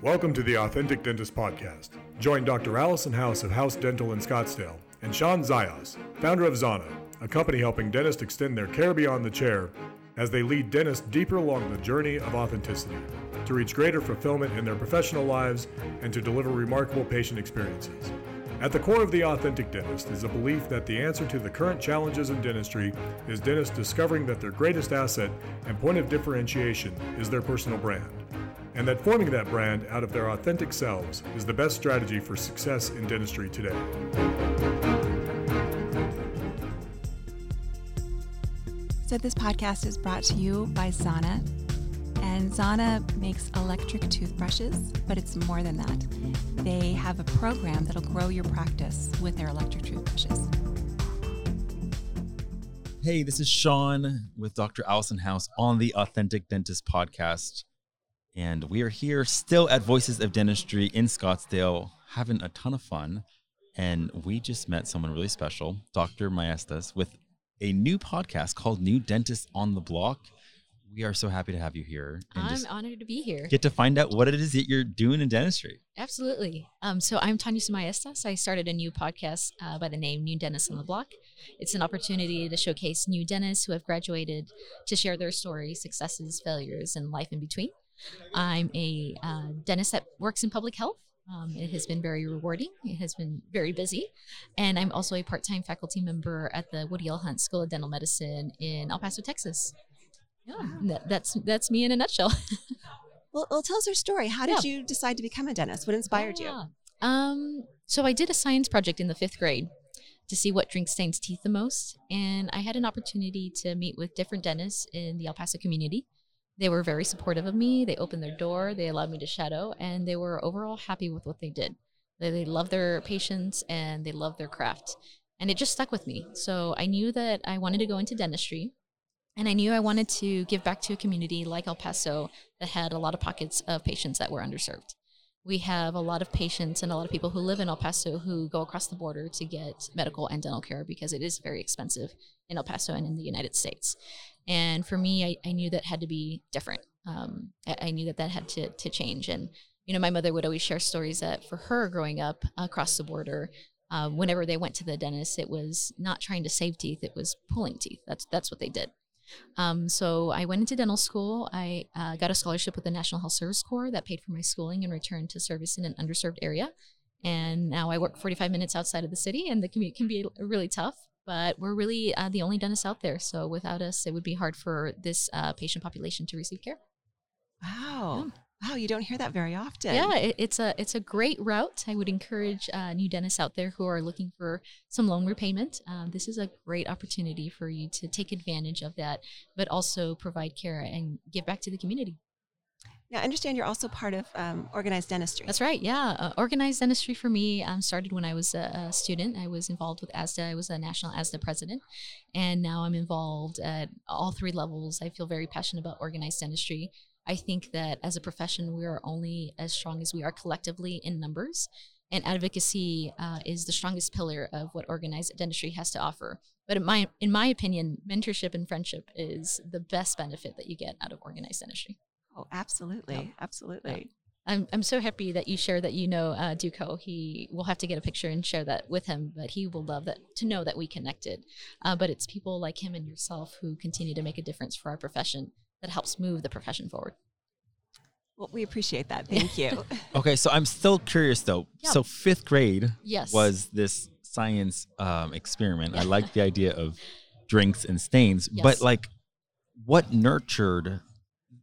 Welcome to the Authentic Dentist Podcast. Join Dr. Allison House of House Dental in Scottsdale and Sean Zayas, founder of Zana, a company helping dentists extend their care beyond the chair as they lead dentists deeper along the journey of authenticity to reach greater fulfillment in their professional lives and to deliver remarkable patient experiences. At the core of the authentic dentist is a belief that the answer to the current challenges in dentistry is dentists discovering that their greatest asset and point of differentiation is their personal brand and that forming that brand out of their authentic selves is the best strategy for success in dentistry today. So, this podcast is brought to you by Zana. And Zana makes electric toothbrushes, but it's more than that. They have a program that'll grow your practice with their electric toothbrushes. Hey, this is Sean with Dr. Allison House on the Authentic Dentist podcast. And we are here still at Voices of Dentistry in Scottsdale, having a ton of fun. And we just met someone really special, Dr. Maestas, with a new podcast called New Dentist on the Block. We are so happy to have you here. I'm honored to be here. Get to find out what it is that you're doing in dentistry. Absolutely. Um, so I'm Tanya Sumaestas. I started a new podcast uh, by the name New Dentists on the Block. It's an opportunity to showcase new dentists who have graduated to share their stories, successes, failures, and life in between. I'm a uh, dentist that works in public health. Um, it has been very rewarding. It has been very busy. And I'm also a part time faculty member at the Woody L. Hunt School of Dental Medicine in El Paso, Texas. Yeah, that, that's, that's me in a nutshell. well, well, tell us your story. How did yeah. you decide to become a dentist? What inspired yeah. you? Um, so I did a science project in the fifth grade to see what drink stains teeth the most. And I had an opportunity to meet with different dentists in the El Paso community they were very supportive of me. They opened their door, they allowed me to shadow, and they were overall happy with what they did. They, they love their patients and they love their craft. And it just stuck with me. So I knew that I wanted to go into dentistry. And I knew I wanted to give back to a community like El Paso that had a lot of pockets of patients that were underserved. We have a lot of patients and a lot of people who live in El Paso who go across the border to get medical and dental care because it is very expensive in El Paso and in the United States. And for me, I, I knew that had to be different. Um, I, I, knew that that had to, to change. And, you know, my mother would always share stories that for her growing up across the border, uh, whenever they went to the dentist, it was not trying to save teeth, it was pulling teeth. That's, that's what they did. Um, so I went into dental school. I uh, got a scholarship with the National Health Service Corps that paid for my schooling and returned to service in an underserved area. And now I work 45 minutes outside of the city, and the commute can be really tough but we're really uh, the only dentists out there. So without us, it would be hard for this uh, patient population to receive care. Wow. Yeah. Wow, you don't hear that very often. Yeah, it, it's a it's a great route. I would encourage uh, new dentists out there who are looking for some loan repayment. Um, this is a great opportunity for you to take advantage of that, but also provide care and give back to the community. Now, I understand you're also part of um, organized dentistry. That's right. Yeah, uh, organized dentistry for me um, started when I was a, a, student. I was involved with ASDA. I was a national ASDA president, and now I'm involved at all three levels. I feel very passionate about organized dentistry. I think that as a profession, we are only as strong as we are collectively in numbers. And advocacy uh, is the strongest pillar of what organized dentistry has to offer. But in my in my opinion, mentorship and friendship is the best benefit that you get out of organized dentistry. Oh, absolutely. Yeah. Absolutely. Yeah. I'm, I'm so happy that you share that you know uh, Duco. He will have to get a picture and share that with him, but he will love that to know that we connected. Uh, but it's people like him and yourself who continue to make a difference for our profession that helps move the profession forward. Well, we appreciate that. Thank you. okay, so I'm still curious though. Yeah. So fifth grade yes. was this science um, experiment. I like the idea of drinks and stains, yes. but like, what nurtured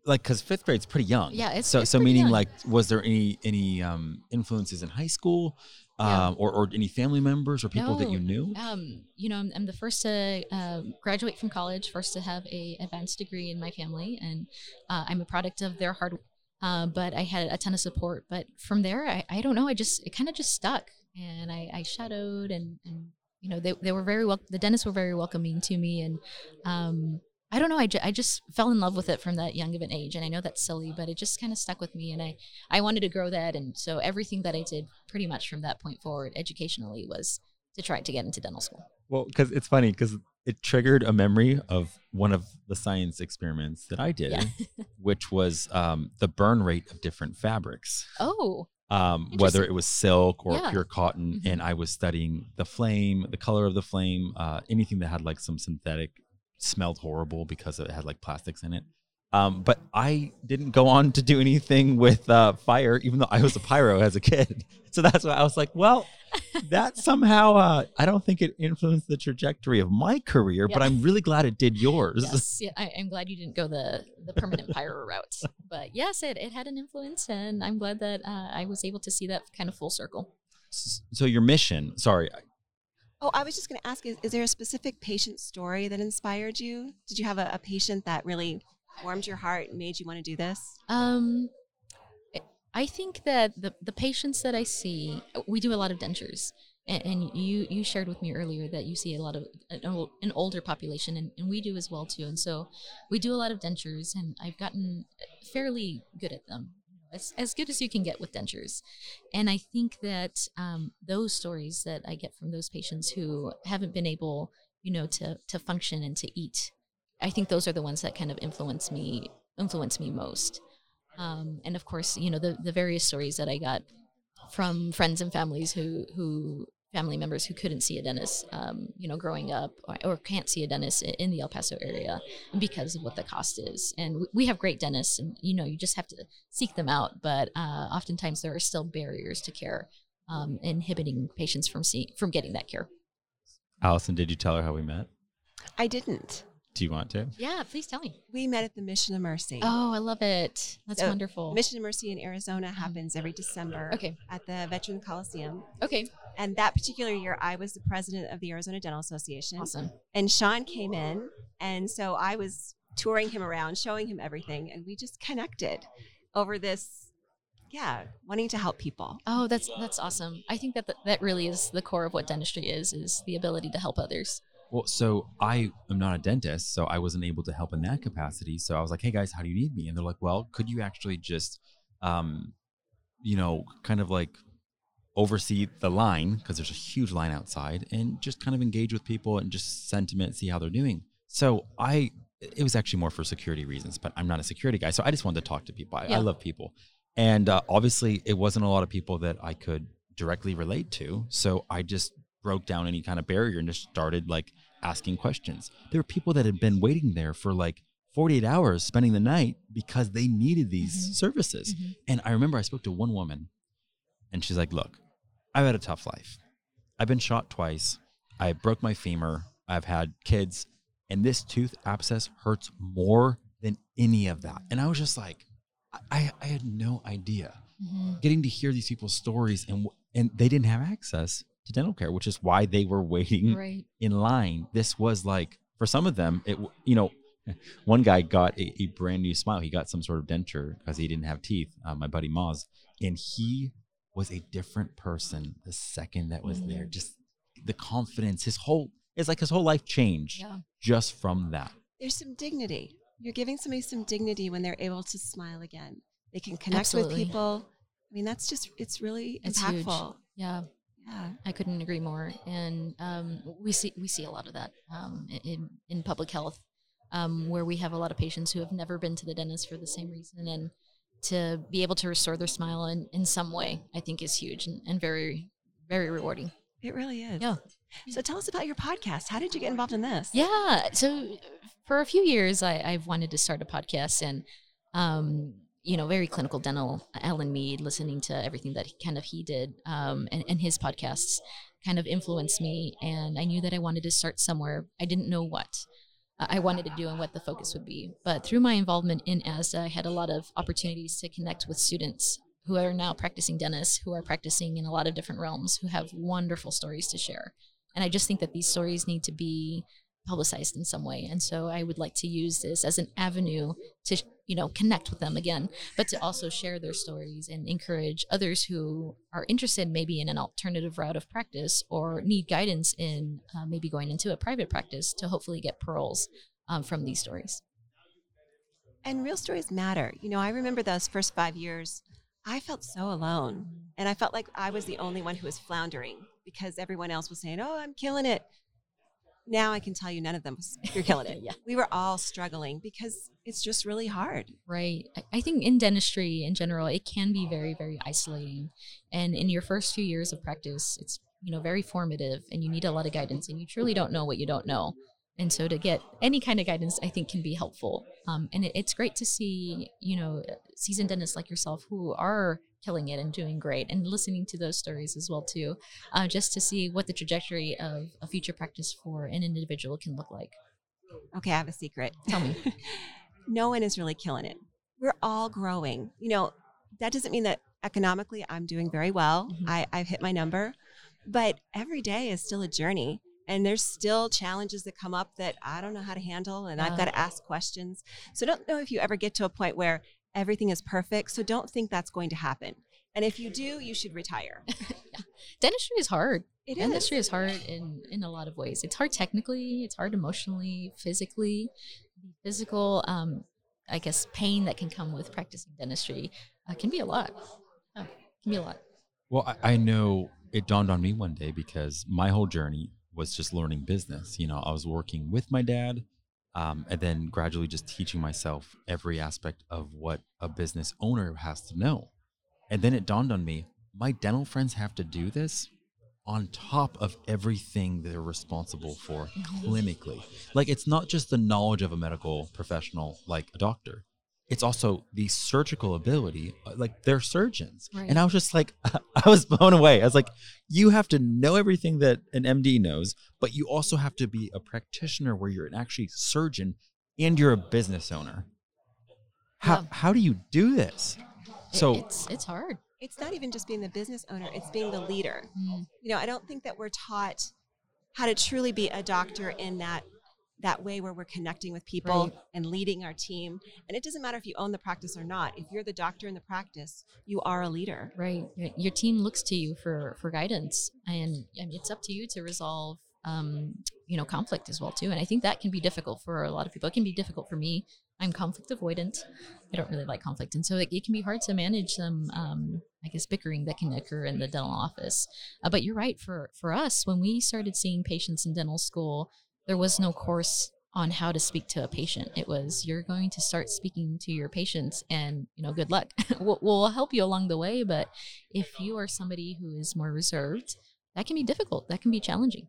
like because fifth grade's pretty young. Yeah, it's so it's so meaning young. like was there any any um, influences in high school? Yeah. Um, or, or any family members or people no, that you knew? Um, you know, I'm, I'm the first to uh, graduate from college, first to have a advanced degree in my family, and uh, I'm a product of their hard. Uh, but I had a ton of support. But from there, I, I don't know. I just it kind of just stuck, and I, I shadowed, and, and you know they, they were very well. The dentists were very welcoming to me, and um, I don't know. I, ju- I just fell in love with it from that young of an age. And I know that's silly, but it just kind of stuck with me. And I, I wanted to grow that. And so everything that I did pretty much from that point forward educationally was to try to get into dental school. Well, because it's funny because it triggered a memory of one of the science experiments that I did, Yeah. which was um, the burn rate of different fabrics. Oh, um, whether it was silk or Yeah. pure cotton. Mhm. And I was studying the flame, the color of the flame, uh, anything that had like some synthetic smelled horrible because it had like plastics in it. Um, but I didn't go on to do anything with uh, fire, even though I was a pyro as a kid. So that's why I was like, well, that somehow, uh, I don't think it influenced the trajectory of my career, but I'm really glad it did yours. yes. Yeah, I, I'm glad you didn't go the the permanent pyro route. But yes, it, it had an influence, and I'm glad that uh, I was able to see that kind of full circle. So your mission, sorry, Oh, I was just going to ask is, is there a specific patient story that inspired you? Did you have a, a patient that really warmed your heart and made you want to do this? Um, I- I think that the the patients that I see, we do a lot of dentures, and, and you you shared with me earlier that you see a lot of an, an older population, and, and we do as well too. And so we do a lot of dentures, and I've gotten fairly good at them, as as good as you can get with dentures. And I think that um, those stories that I get from those patients who haven't been able, you know, to to function and to eat, I think those are the ones that kind of influence me influence me most. Um, and of course, you know, the, the various stories that I got from friends and families who, who family members who couldn't see a dentist, um, you know, growing up or, or can't see a dentist i- in the El Paso area because of what the cost is. And w- we have great dentists and, you know, you just have to seek them out. But uh, oftentimes there are still barriers to care um, inhibiting patients from seeing, from getting that care. Allison, did you tell her how we met? I didn't. Do you want to? Yeah, please tell me. We met at the Mission of Mercy. Oh, I love it. That's So, wonderful. Mission of Mercy in Arizona happens every December Okay. at the Veteran Coliseum. Okay. And that particular year, I was the president of the Arizona Dental Association. Awesome. And Sean came in. And so I was touring him around, showing him everything. And we just connected over this, yeah, wanting to help people. Oh, that's that's awesome. I think that th- that really is the core of what dentistry is is the ability to help others. Well, so I am not a dentist, so I wasn't able to help in that capacity. So I was like, "Hey guys, how do you need me?" And they're like, "Well, could you actually just, um, you know, kind of like oversee the line because there's a huge line outside, and just kind of engage with people and just sentiment, see how they're doing." So I, it was actually more for security reasons, but I'm not a security guy, so I just wanted to talk to people. I, Yeah. I love people, and uh, obviously, it wasn't a lot of people that I could directly relate to. So I just broke down any kind of barrier and just started like asking questions. There were people that had been waiting there for like 48 hours spending the night because they needed these Mhm. services. Mhm. And I remember I spoke to one woman and she's like, Look, I've had a tough life. I've been shot twice. I broke my femur. I've had kids. And this tooth abscess hurts more than any of that. And I was just like, I, I had no idea Mhm. getting to hear these people's stories and and they didn't have access to dental care which is why they were waiting Right. in line this was like for some of them it you know one guy got a, a brand new smile he got some sort of denture because he didn't have teeth uh, my buddy Moz and he was a different person the second that was there Mhm. just the confidence his whole it's like his whole life changed Yeah. just from that There's some dignity. You're giving somebody some dignity when they're able to smile again. They can connect Absolutely. with people. I mean, that's just, it's really It's huge. impactful. Yeah. Yeah. I couldn't agree more. And um, we see we see a lot of that um, in in public health, um, where we have a lot of patients who have never been to the dentist for the same reason, and to be able to restore their smile in, in some way, I think is huge and, and very very rewarding. It really is. Yeah. So tell us about your podcast. How did you get involved in this? Yeah. So for a few years, I, I've wanted to start a podcast and, um, you know, very clinical dental, Alan Mead, listening to everything that he, kind of he did um, and, and his podcasts kind of influenced me. And I knew that I wanted to start somewhere. I didn't know what uh, I wanted to do and what the focus would be. But through my involvement in ASDA, I had a lot of opportunities to connect with students who are now practicing dentists, who are practicing in a lot of different realms, who have wonderful stories to share. And I just think that these stories need to be publicized in some way. And so I would like to use this as an avenue to, you know, connect with them again, but to also share their stories and encourage others who are interested maybe in an alternative route of practice or need guidance in uh, maybe going into a private practice to hopefully get pearls um, from these stories. And real stories matter. You know, I remember those first five years, I felt so alone. And I felt like I was the only one who was floundering because everyone else was saying, oh, I'm killing it. Now I can tell you none of them you're killing it. Yeah. We were all struggling because it's just really hard. Right. I- think in dentistry in general, it can be very, very isolating. And in your first few years of practice, it's you know very formative, and you need a lot of guidance, and you truly don't know what you don't know. And so to get any kind of guidance, I think can be helpful. Um, and it, it's great to see you know seasoned dentists like yourself who are killing it and doing great, and listening to those stories as well too, uh, just to see what the trajectory of a future practice for an individual can look like. Okay, I have a secret. Tell me. no one is really killing it. We're all growing. You know, that doesn't mean that economically I'm doing very well. Mhm. I, I've hit my number, but every day is still a journey. And there's still challenges that come up that I don't know how to handle, and I've got to ask questions. So, I don't know if you ever get to a point where everything is perfect. So, don't think that's going to happen. And if you do, you should retire. Dentistry is hard. It is. Dentistry is hard in in a lot of ways. It's hard technically. It's hard emotionally, physically. The physical, um, I guess, pain that can come with practicing dentistry uh, can be a lot. Yeah, can be a lot. Well, I, I know it dawned on me one day because my whole journey was just learning business. You know, I was working with my dad, um, and then gradually just teaching myself every aspect of what a business owner has to know. And then it dawned on me my dental friends have to do this on top of everything they're responsible for clinically. Like, it's not just the knowledge of a medical professional like a doctor. It's also the surgical ability, uh, like they're surgeons. Right. And I was just like, I was blown away. I was like, you have to know everything that an MD knows, but you also have to be a practitioner where you're an actually surgeon and you're a business owner. How, Yeah. how do you do this? It- So, it's it's hard. It's not even just being the business owner, it's being the leader. Mm, you know i don't think that we're taught how to truly be a doctor in that that way where we're connecting with people Right. and leading our team and it doesn't matter if you own the practice or not if you're the doctor in the practice you are a leader Right. Your- team looks to you for for guidance, and I it's up to you to resolve, um, you know, conflict as well too. And I think that can be difficult for a lot of people. It can be difficult for me. I'm conflict avoidant. I don't really like conflict, and so it, it can be hard to manage some, um, I guess, bickering that can occur in the dental office. Uh, but you're right. For for us, when we started seeing patients in dental school, there was no course on how to speak to a patient. It was you're going to start speaking to your patients, and you know, good luck. we'll, we'll help you along the way, but if you are somebody who is more reserved, that can be difficult. That can be challenging.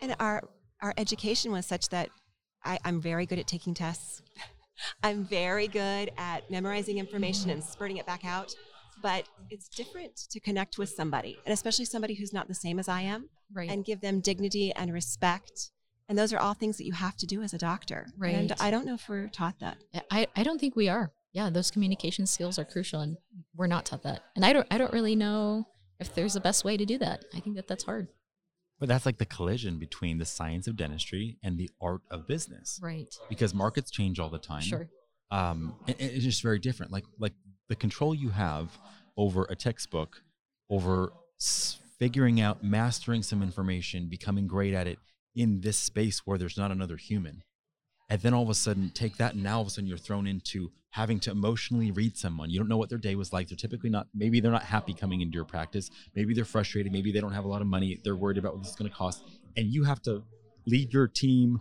and our our education was such that I, i'm very good at taking tests i'm very good at memorizing information and spurting it back out but it's different to connect with somebody and especially somebody who's not the same as i am Right. and give them dignity and respect. And those are all things that you have to do as a doctor. Right. And I don't know if we're taught that. I, I don't think we are. Yeah, those communication skills are crucial, and we're not taught that. And I don't I don't really know if there's a best way to do that. I think that that's hard. but that's like the collision between the science of dentistry and the art of business Right. because markets change all the time. Sure. Um, and it's just very different. Like like the control you have over a textbook, over s- figuring out, mastering some information, becoming great at it in this space where there's not another human, and then all of a sudden take that, and now all of a sudden you're thrown into having to emotionally read someone. You don't know what their day was like. They're typically not. Maybe they're not happy coming into your practice. Maybe they're frustrated. Maybe they don't have a lot of money. They're worried about what this is going to cost, and you have to lead your team,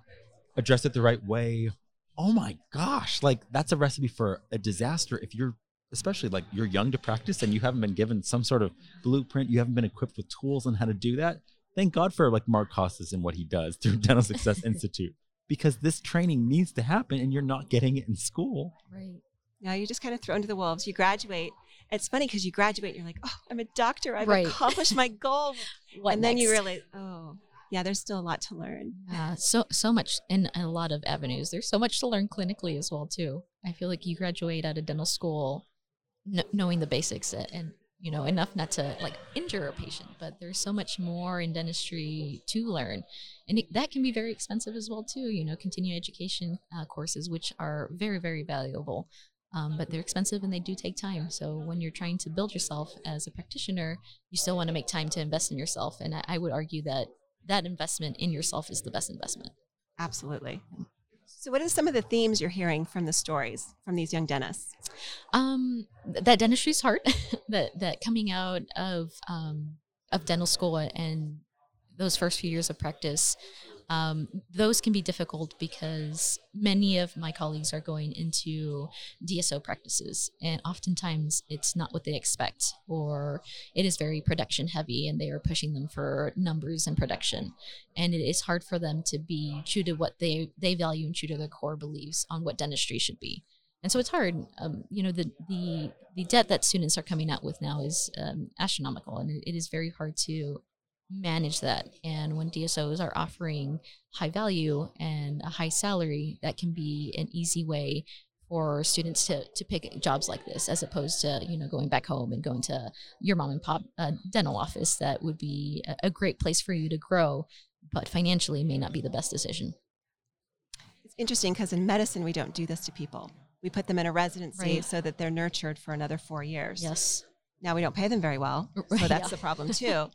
address it the right way, oh my gosh like that's a recipe for a disaster if you're especially like you're young to practice and you haven't been given some sort of blueprint you haven't been equipped with tools on how to do that thank god for like mark costes and what he does through dental success institute because this training needs to happen and you're not getting it in school Right. Now you're just kind of thrown to the wolves. You graduate. It's funny because you graduate and you're like, oh, I'm a doctor. I've Right. accomplished my goal. What and then you next? realize, oh, yeah, there's still a lot to learn. Yeah, so so much in a lot of avenues. There's so much to learn clinically as well too. I feel like you graduate out of dental school kn- knowing the basics and you know enough not to like injure a patient, but there's so much more in dentistry to learn, and it, that can be very expensive as well too. You know, continuing education uh, courses which are very very valuable. Um, but they're expensive and they do take time. So when you're trying to build yourself as a practitioner, you still want to make time to invest in yourself. And I, I would argue that that investment in yourself is the best investment. Absolutely. So, what are some of the themes you're hearing from the stories from these young dentists? Um, th- that dentistry's hard. that that coming out of um, of dental school and those first few years of practice, Um, those can be difficult because many of my colleagues are going into DSO practices, and oftentimes it's not what they expect, or it is very production heavy, and they are pushing them for numbers and production, and it is hard for them to be true to what they they value and true to their core beliefs on what dentistry should be. And so it's hard. Um, you know, the the the debt that students are coming out with now is um, astronomical, and it, it is very hard to manage that. And when DSOs are offering high value and a high salary, that can be an easy way for students to, to pick jobs like this as opposed to you know going back home and going to your mom and pop uh, dental office that would be a, a great place for you to grow but financially may not be the best decision It's interesting because in medicine, we don't do this to people. We put them in a residency Right. so that they're nurtured for another four years. yes Now we don't pay them very well, so that's yeah. the problem too.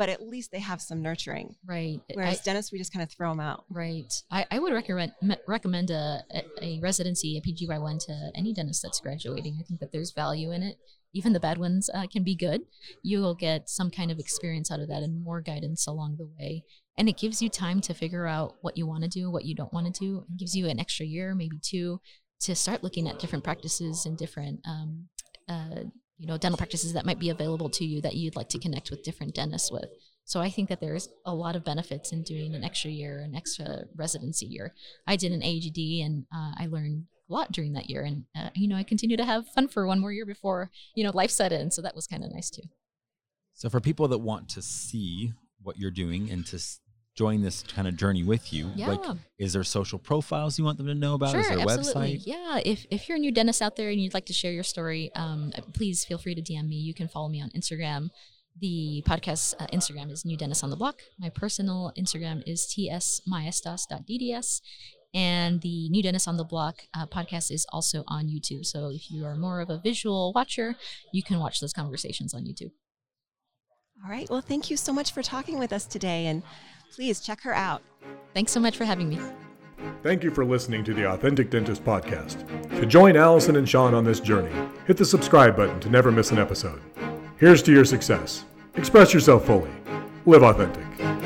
But at least they have some nurturing. right Whereas I- dentists, we just kind of throw them out. Right. I, I would recommend recommend a, a, residency, a PGY1 to any dentist that's graduating. I think that there's value in it. Even the bad ones uh, can be good. You'll get some kind of experience out of that and more guidance along the way. And it gives you time to figure out what you want to do, what you don't want to do. It gives you an extra year, maybe two, to start looking at different practices and different, um, uh, you know, dental practices that might be available to you that you'd like to connect with different dentists with. So I think that there's a lot of benefits in doing an extra year, an extra residency year. I did an AGD and uh, I learned a lot during that year, and uh, you know I continue to have fun for one more year before you know life set in. So that was kind of nice too. So for people that want to see what you're doing and to join this kind of journey with you, Yeah. like is there social profiles you want them to know about? is Sure, there a absolutely. website? Yeah, if if you're a new dentist out there and you'd like to share your story, um, please feel free to DM me. You can follow me on Instagram. The podcast uh, Instagram is New Dentist on the Block. My personal Instagram is tsmaestas.dds. And the New Dentist on the Block uh, podcast is also on YouTube. So if you are more of a visual watcher, you can watch those conversations on YouTube. All right. Well, thank you so much for talking with us today. And please check her out. Thanks so much for having me. Thank you for listening to the Authentic Dentist Podcast. To join Allison and Sean on this journey, hit the subscribe button to never miss an episode. Here's to your success. Express yourself fully. Live authentic.